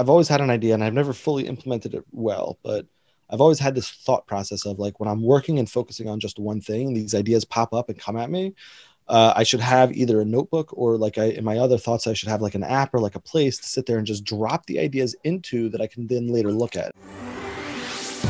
I've always had an idea and I've never fully implemented it well, but I've always had this thought process of like when I'm working and focusing on just one thing, these ideas pop up and come at me. Uh, I should have either a notebook or like I in my other thoughts, I should have like an app or like a place to sit there and just drop the ideas into that I can then later look at.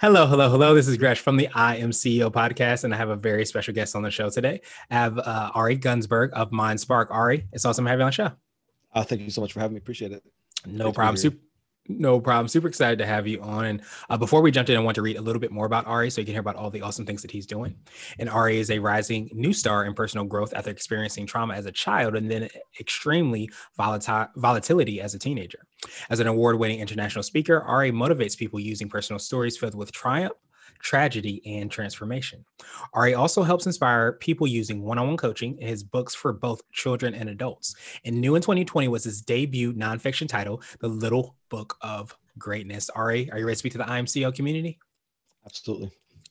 Hello, hello, hello. This is Gresh from the I Am CEO podcast, and I have a very special guest on the show today. I have uh, Ari Gunzburg of MindSpark. Ari, it's awesome to have you on the show. Uh, thank you so much for having me. Appreciate it. No Thanks problem. Super, no problem. Super excited to have you on. And uh, before we jump in, I want to read a little bit more about Ari so you can hear about all the awesome things that he's doing. And Ari is a rising new star in personal growth after experiencing trauma as a child and then extremely volatile volatility as a teenager. As an award winning international speaker, Ari motivates people using personal stories filled with triumph, tragedy, and transformation. Ari also helps inspire people using one on one coaching in his books for both children and adults. And new in 2020 was his debut nonfiction title, The Little Book of Greatness. Ari, are you ready to speak to the I Am CEO community? Absolutely.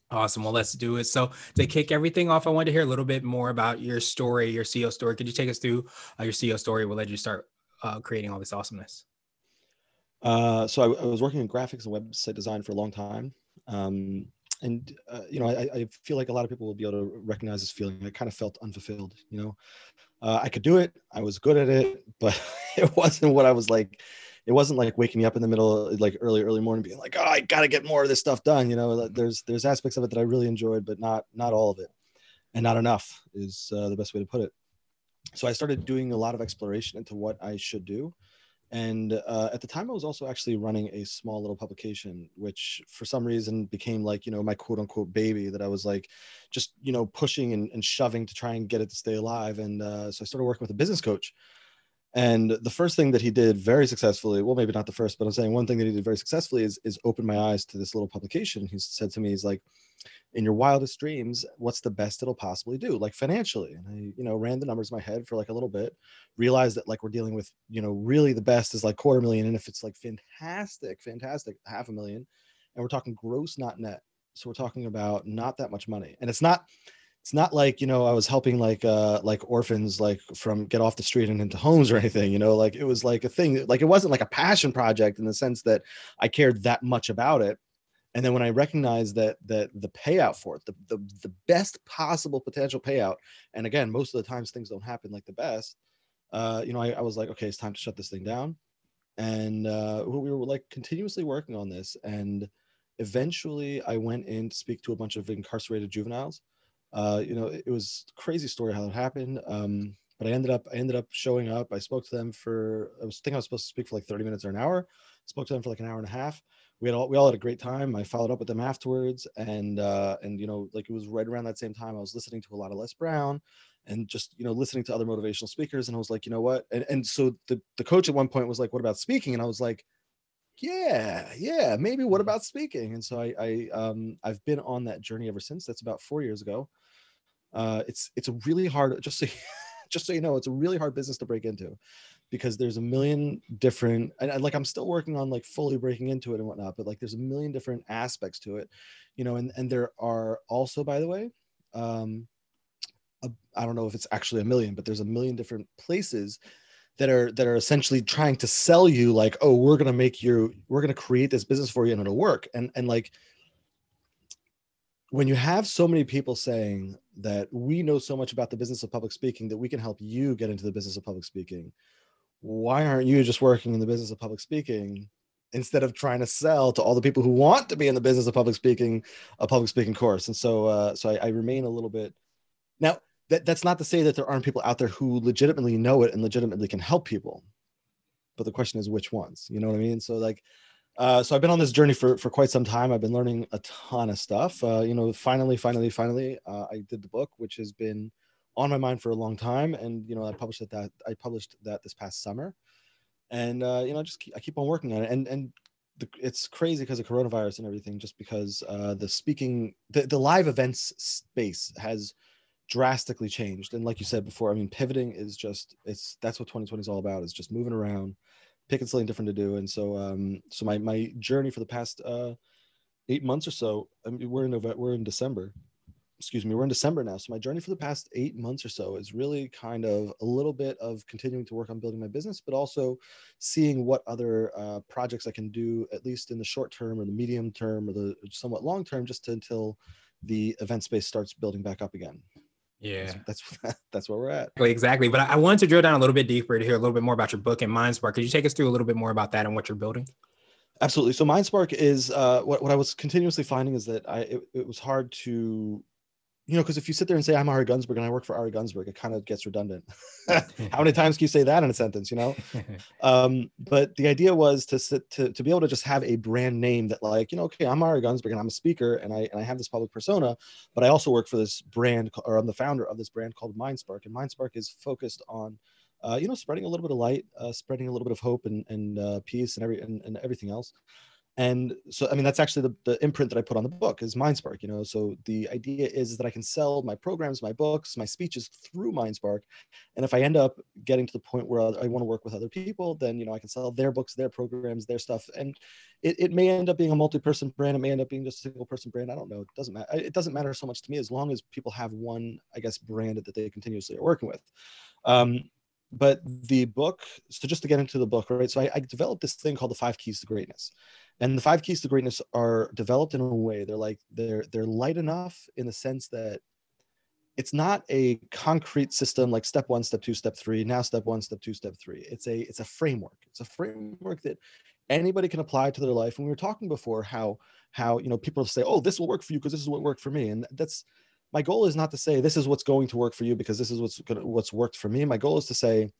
Awesome. Well, let's do it. So, to kick everything off, I wanted to hear a little bit more about your story, your CEO story. Could you take us through uh, your CEO story? What led you start uh, creating all this awesomeness? Uh, so, I, I, was working in graphics and website design for a long time. Um, and uh, you know, I, I, feel like a lot of people will be able to recognize this feeling. I kind of felt unfulfilled. You know, uh, I could do it. I was good at it, but it wasn't what I was like. It wasn't like waking me up in the middle, like early, early morning, being like, "Oh, I got to get more of this stuff done." You know, there's there's aspects of it that I really enjoyed, but not not all of it, and not enough is uh, the best way to put it. So I started doing a lot of exploration into what I should do and uh, at the time i was also actually running a small little publication which for some reason became like you know my quote unquote baby that i was like just you know pushing and, and shoving to try and get it to stay alive. And uh, so i started working with a business coach and the first thing that he did very successfully, well, maybe not the first, but I'm saying one thing that he did very successfully is, is open my eyes to this little publication. He said to me, he's like, in your wildest dreams, what's the best it'll possibly do, like financially? And I, you know, ran the numbers in my head for like a little bit, realized that like we're dealing with, you know, really the best is like quarter million. And if it's like fantastic, fantastic, half a million, and we're talking gross, not net. So we're talking about not that much money. And it's not, it's not like you know i was helping like uh like orphans like from get off the street and into homes or anything you know like it was like a thing like it wasn't like a passion project in the sense that i cared that much about it. And then when i recognized that that the payout for it the, the the best possible potential payout and again most of the times things don't happen like the best uh you know i, I was like okay it's time to shut this thing down. And uh we were like continuously working on this. And eventually i went in to speak to a bunch of incarcerated juveniles uh, you know, it, it was crazy story how it happened. Um, but I ended up, I ended up showing up. I spoke to them for, I was thinking I was supposed to speak for like 30 minutes or an hour. Spoke to them for like an hour and a half. We had all, we all had a great time. I followed up with them afterwards, and uh, and you know, like it was right around that same time. I was listening to a lot of Les Brown, and just you know listening to other motivational speakers and i was like you know what and, and so the, the coach at one point was like what about speaking and i was like yeah yeah maybe what about speaking? And so i i um i've been on that journey ever since that's about four years ago. Uh, it's it's a really hard just so just so you know it's a really hard business to break into because there's a million different and, and, like i'm still working on like fully breaking into it and whatnot but like there's a million different aspects to it you know and and there are also by the way um I don't know if it's actually a million but there's a million different places that are that are essentially trying to sell you like oh we're to make you we're to create this business for you and it'll work. And and like when you have so many people saying that we know so much about the business of public speaking that we can help you get into the business of public speaking why aren't you just working in the business of public speaking instead of trying to sell to all the people who want to be in the business of public speaking a public speaking course? And so uh, so I, I remain a little bit now that, that's not to say that there aren't people out there who legitimately know it and legitimately can help people but the question is which ones you know what i mean so like uh, so I've been on this journey for for quite some time. I've been learning a ton of stuff. Uh, you know, finally, finally, finally, uh, I did the book, which has been on my mind for a long time. And you know, I published it that I published that this past summer, and uh, you know, just keep, I keep on working on it. And and the, it's crazy because of coronavirus and everything just because uh the speaking the, the live events space has drastically changed and like you said before i mean pivoting is just it's that's what 2020 is all about is just moving around picking something different to do and so um so my my journey for the past uh eight months or so i mean we're in november we're in december excuse me, we're in December now. So my journey for the past eight months or so is really kind of a little bit of continuing to work on building my business, but also seeing what other uh, projects I can do, at least in the short term or the medium term or the somewhat long term, just to, until the event space starts building back up again. Yeah, that's that's, that's where we're at. Exactly. But I wanted to drill down a little bit deeper to hear a little bit more about your book and Mindspark. Could you take us through a little bit more about that and what you're building? Absolutely. So Mindspark is uh, what, what I was continuously finding is that I it, it was hard to you know, because if you sit there and say I'm Ari Gunzburg and I work for Ari Gunzburg, it kind of gets redundant. How many times can you say that in a sentence? You know, um, but the idea was to sit to to be able to just have a brand name that, like, you know, okay, I'm Ari Gunzburg and I'm a speaker and I and I have this public persona, but I also work for this brand or I'm the founder of this brand called Mindspark, and Mindspark is focused on. Uh, you know, spreading a little bit of light, uh, spreading a little bit of hope and, and uh, peace and every and, and everything else and so i mean that's actually the, the imprint that i put on the book is mindspark you know? So the idea is that i can sell my programs my books my speeches through mindspark. And if i end up getting to the point where i want to work with other people then you know i can sell their books their programs their stuff. And it, it may end up being a multi-person brand. It may end up being just a single person brand. I don't know. It doesn't matter it doesn't matter so much to me as long as people have one i guess brand that they continuously are working with. Um, but the book so just to get into the book right? So I, I developed this thing called the five keys to greatness and the five keys to greatness are developed in a way they're like they're they're light enough in the sense that it's not a concrete system like step one step two step three now step one step two step three. It's a it's a framework. It's a framework that anybody can apply to their life. And we were talking before how how you know people say oh this will work for you because this is what worked for me. And that's my goal is not to say this is what's going to work for you because this is what's gonna, what's worked for me. My goal is to say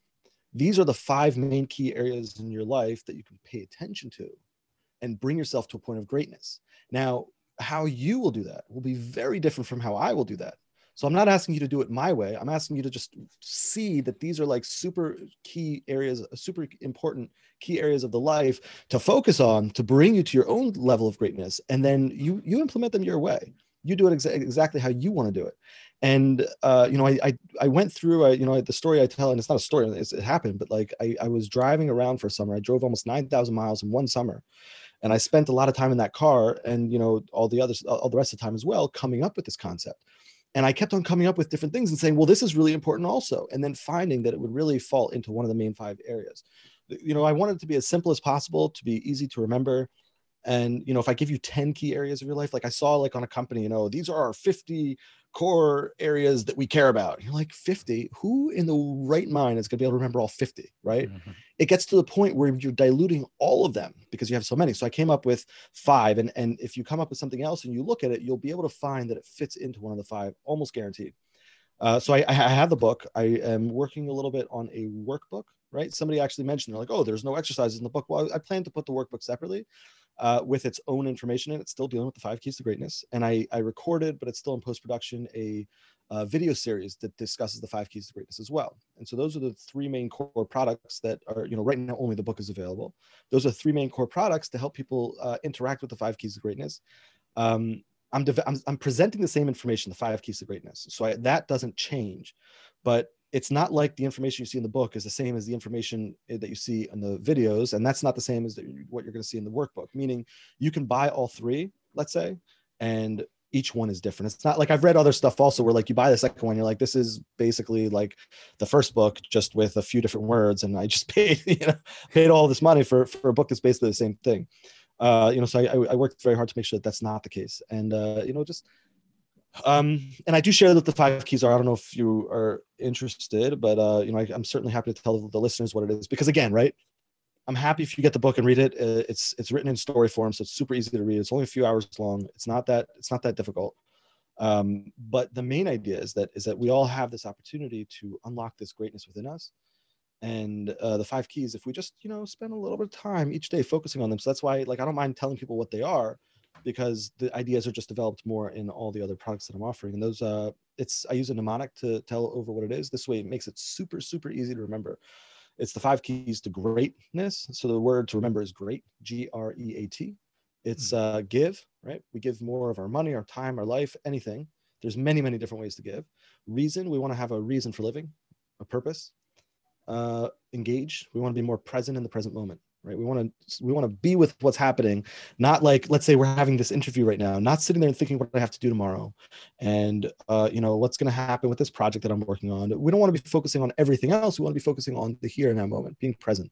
these are the five main key areas in your life that you can pay attention to and bring yourself to a point of greatness. Now, how you will do that will be very different from how I will do that. So I'm not asking you to do it my way. I'm asking you to just see that these are like super key areas, super important key areas of the life to focus on to bring you to your own level of greatness, and then you you implement them your way. You do it exa- exactly how you want to do it. And uh, you know, I, I, I went through uh, you know the story I tell, and it's not a story; it happened. But like I, I was driving around for a summer. I drove almost nine thousand miles in one summer and i spent a lot of time in that car and you know all the others all the rest of the time as well coming up with this concept and i kept on coming up with different things and saying well this is really important also and then finding that it would really fall into one of the main five areas you know i wanted it to be as simple as possible to be easy to remember and you know if i give you 10 key areas of your life like i saw like on a company you know these are our 50 core areas that we care about. You're like 50. Who in the right mind is going to be able to remember all 50? Right. Mm-hmm. It gets to the point where you're diluting all of them because you have so many. So I came up with five. And, and if you come up with something else and you look at it, you'll be able to find that it fits into one of the five, almost guaranteed. Uh, so I, I have the book. I am working a little bit on a workbook, right? Somebody actually mentioned, they're like, oh, there's no exercises in the book. Well, I plan to put the workbook separately uh, with its own information and it's still dealing with the five keys to greatness. And I, I recorded, but it's still in post production, a, a, video series that discusses the five keys to greatness as well. And so those are the three main core products that are, you know, right now only the book is available. Those are three main core products to help people uh, interact with the five keys to greatness. Um, I'm, I'm, I'm presenting the same information, the five keys to greatness. So I, that doesn't change, but it's not like the information you see in the book is the same as the information eh, that you see in the videos and that's not the same as the, what you're going to see in the workbook meaning you can buy all three let's say and each one is different. It's not like i've read other stuff also where like you buy the second one you're like this is basically like the first book just with a few different words and i just paid you know paid all this money for for a book that's basically the same thing. Uh you know so i i worked very hard to make sure that that's not the case and uh you know just um, and I do share what the five keys are. I don't know if you are interested, but uh, you know, I, am certainly happy to tell the listeners what it is because again, right? I'm happy if you get the book and read it. Uh, it's it's written in story form, so it's super easy to read. It's only a few hours long. It's not that it's not that difficult. Um, but the main idea is that is that we all have this opportunity to unlock this greatness within us, and uh, the five keys. If we just you know spend a little bit of time each day focusing on them, so that's why like I don't mind telling people what they are because the ideas are just developed more in all the other products that I'm offering. And those, uh, it's I use a mnemonic to tell over what it is. This way, it makes it super super easy to remember. It's the five keys to greatness. So the word to remember is great, G R E A T. It's Hmm. uh, give, right? We give more of our money, our time, our life, anything. There's many, many different ways to give. Reason, we want to have a reason for living, a purpose. Uh, engage, we want to be more present in the present moment, right? We want to we want to be with what's happening, not like let's say we're having this interview right now, not sitting there and thinking what I have to do tomorrow, and uh, you know what's going to happen with this project that I'm working on. We don't want to be focusing on everything else. We want to be focusing on the here and now moment, being present.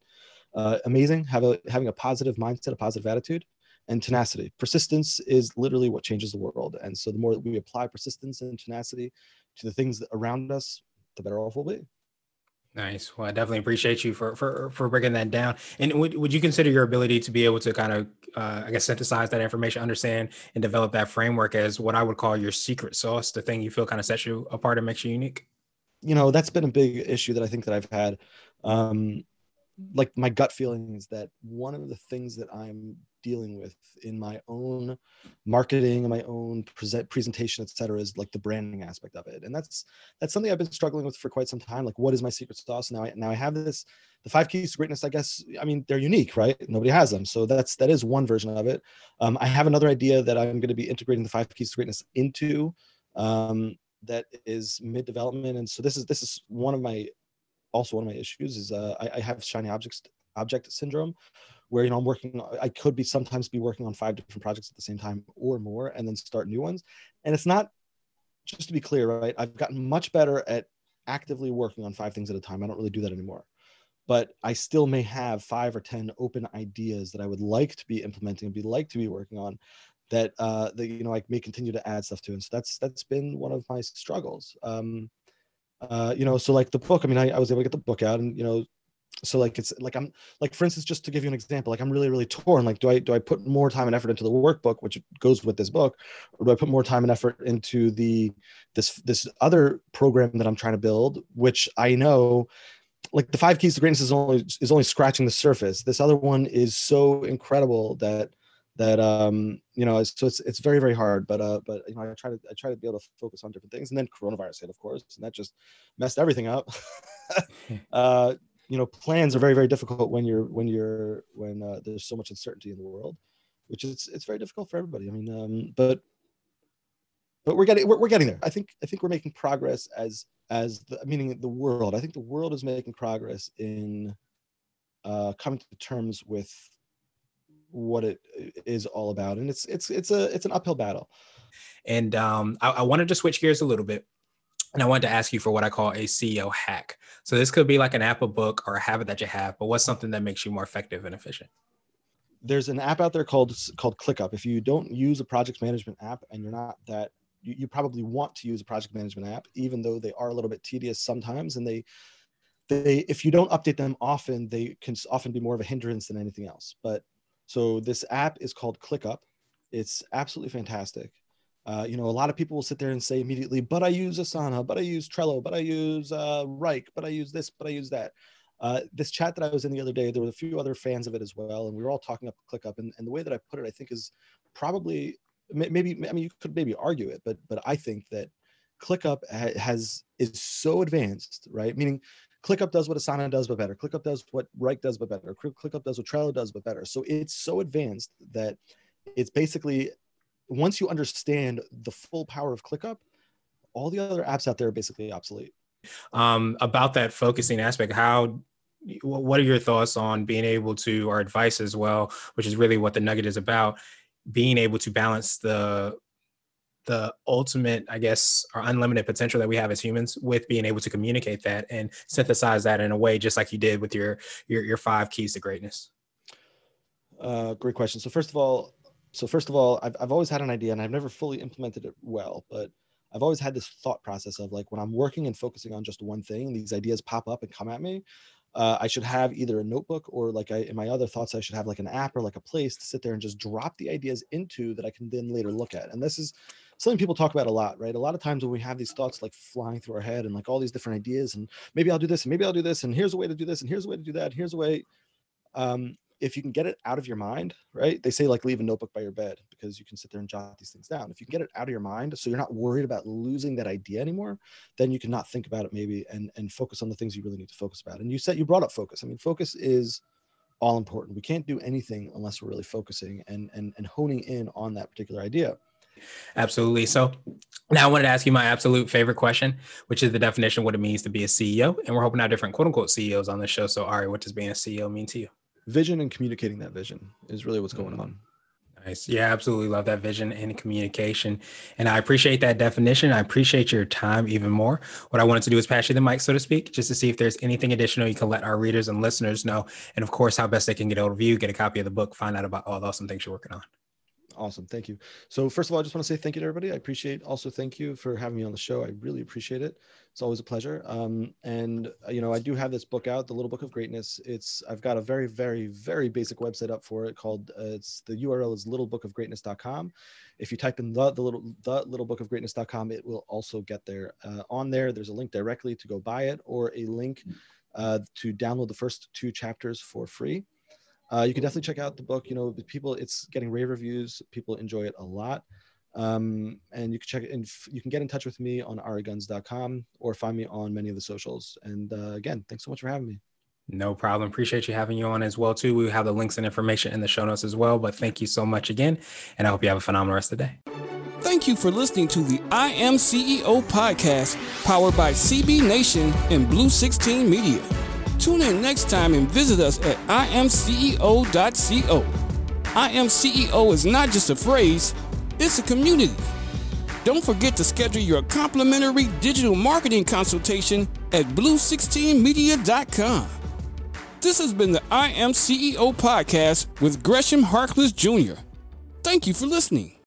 Uh, amazing, have a having a positive mindset, a positive attitude and tenacity. Persistence is literally what changes the world. And so the more that we apply persistence and tenacity to the things around us, the better off we'll be. Nice. Well, I definitely appreciate you for for for breaking that down. And would would you consider your ability to be able to kind of, uh, I guess, synthesize that information, understand, and develop that framework as what I would call your secret sauce, the thing you feel kind of sets you apart and makes you unique? You know, that's been a big issue that I think that I've had. Um, like my gut feeling is that one of the things that I'm dealing with in my own marketing and my own present presentation, et cetera, is like the branding aspect of it. And that's that's something I've been struggling with for quite some time. Like, what is my secret sauce? Now I now I have this, the five keys to greatness, I guess. I mean, they're unique, right? Nobody has them. So that's that is one version of it. Um, I have another idea that I'm going to be integrating the five keys to greatness into um, that is mid development. And so this is this is one of my also one of my issues is uh, I, I have shiny objects object syndrome where you know i'm working i could be sometimes be working on five different projects at the same time or more and then start new ones. And it's not just to be clear right i've gotten much better at actively working on five things at a time. I don't really do that anymore. But i still may have five or ten open ideas that i would like to be implementing and be like to be working on that uh that you know i may continue to add stuff to. And so that's that's been one of my struggles. Um uh, you know, so like the book, I mean, I, I was able to get the book out and, you know, so like it's like I'm like for instance, just to give you an example, like I'm really, really torn. Like, do I do I put more time and effort into the workbook, which goes with this book, or do I put more time and effort into the this this other program that I'm trying to build, which I know like the five keys to greatness is only is only scratching the surface. This other one is so incredible that that um you know so it's it's very very hard but uh but you know i try to i try to be able to focus on different things and then coronavirus hit of course and that just messed everything up uh you know plans are very very difficult when you're when you're when uh, there's so much uncertainty in the world which is it's very difficult for everybody. I mean um but but we're getting we're, we're getting there. I think i think we're making progress as as the meaning the world. I think the world is making progress in uh coming to terms with what it is all about. And it's it's it's a it's an uphill battle. And um, I, I wanted to switch gears a little bit. And I wanted to ask you for what I call a CEO hack. So this could be like an app, a book, or a habit that you have, but what's something that makes you more effective and efficient? there's an app out there called called ClickUp. If you don't use a project management app and you're not that you, you probably want to use a project management app, even though they are a little bit tedious sometimes, and they they if you don't update them often, they can often be more of a hindrance than anything else. But so this app is called ClickUp. It's absolutely fantastic. Uh, you know, a lot of people will sit there and say immediately, "But I use Asana, but I use Trello, but I use uh, but I use this, but I use that." Uh, this chat that I was in the other day, there were a few other fans of it as well, and we were all talking up ClickUp. And, and the way that I put it, I think, is probably maybe. I mean, you could maybe argue it, but but I think that ClickUp has is so advanced, right? Meaning, ClickUp does what Asana does, but better. ClickUp does what Wrike does, but better. ClickUp does what Trello does, but better. So it's so advanced that it's basically once you understand the full power of ClickUp, all the other apps out there are basically obsolete. Um, about that focusing aspect, how what are your thoughts on being able to, or advice as well, which is really what the nugget is about, being able to balance the the ultimate, I guess, or unlimited potential that we have as humans with being able to communicate that and synthesize that in a way, just like you did with your your, your five keys to greatness. Uh, great question. So first of all, so first of all, I've, I've always had an idea and I've never fully implemented it well, but I've always had this thought process of like when I'm working and focusing on just one thing, these ideas pop up and come at me. Uh, I should have either a notebook or like I, in my other thoughts, I should have like an app or like a place to sit there and just drop the ideas into that I can then later look at. And this is something people talk about a lot, right? A lot of times when we have these thoughts like flying through our head and like all these different ideas, and maybe I'll do this and maybe I'll do this, and here's a way to do this, and here's a way to do that, here's a way. Um, if you can get it out of your mind, right? They say like leave a notebook by your bed because you can sit there and jot these things down. If you can get it out of your mind, so you're not worried about losing that idea anymore, then you can not think about it maybe and and focus on the things you really need to focus about. And you said you brought up focus. I mean, focus is all important. We can't do anything unless we're really focusing and and and honing in on that particular idea. Absolutely. So now I wanted to ask you my absolute favorite question, which is the definition of what it means to be a CEO. And we're hoping to have different quote unquote CEOs on the show. So Ari, what does being a CEO mean to you? Vision and communicating that vision is really what's going on. Mm. Nice. Yeah, absolutely love that vision and communication. And I appreciate that definition. I appreciate your time even more. What I wanted to do is pass you the mic, so to speak, just to see if there's anything additional you can let our readers and listeners know. And of course, how best they can get of you, get a copy of the book, find out about all the awesome things you're working on. Awesome. Thank you. So first of all, I just want to say thank you to everybody. I appreciate also thank you for having me on the show. I really appreciate it. It's always a pleasure. Um, and uh, you know, I do have this book out, The Little Book of Greatness. It's I've got a very, very, very basic website up for it called uh, it's the URL is littlebookofgreatness.com. If you type in the the little the little book of greatness.com, it will also get there. Uh, on there, there's a link directly to go buy it or a link uh, to download the first two chapters for free. Uh, you can definitely check out the book. You know, people, it's getting rave reviews. People enjoy it a lot. Um, and you can check it and you can get in touch with me on ariguns.com or find me on many of the socials. And uh, again, thanks so much for having me. No problem. Appreciate you having you on as well too. We have the links and information in the show notes as well. But thank you so much again, and I hope you have a phenomenal rest of the day. Thank you for listening to the I Am CEO podcast, powered by CB Nation and Blue 16 Media. Tune in next time and visit us at imceo.co. I Am CEO is not just a phrase, it's a community. Don't forget to schedule your complimentary digital marketing consultation at blue16media.com. This has been the I Am CEO podcast with Gresham Harkless Jr. Thank you for listening.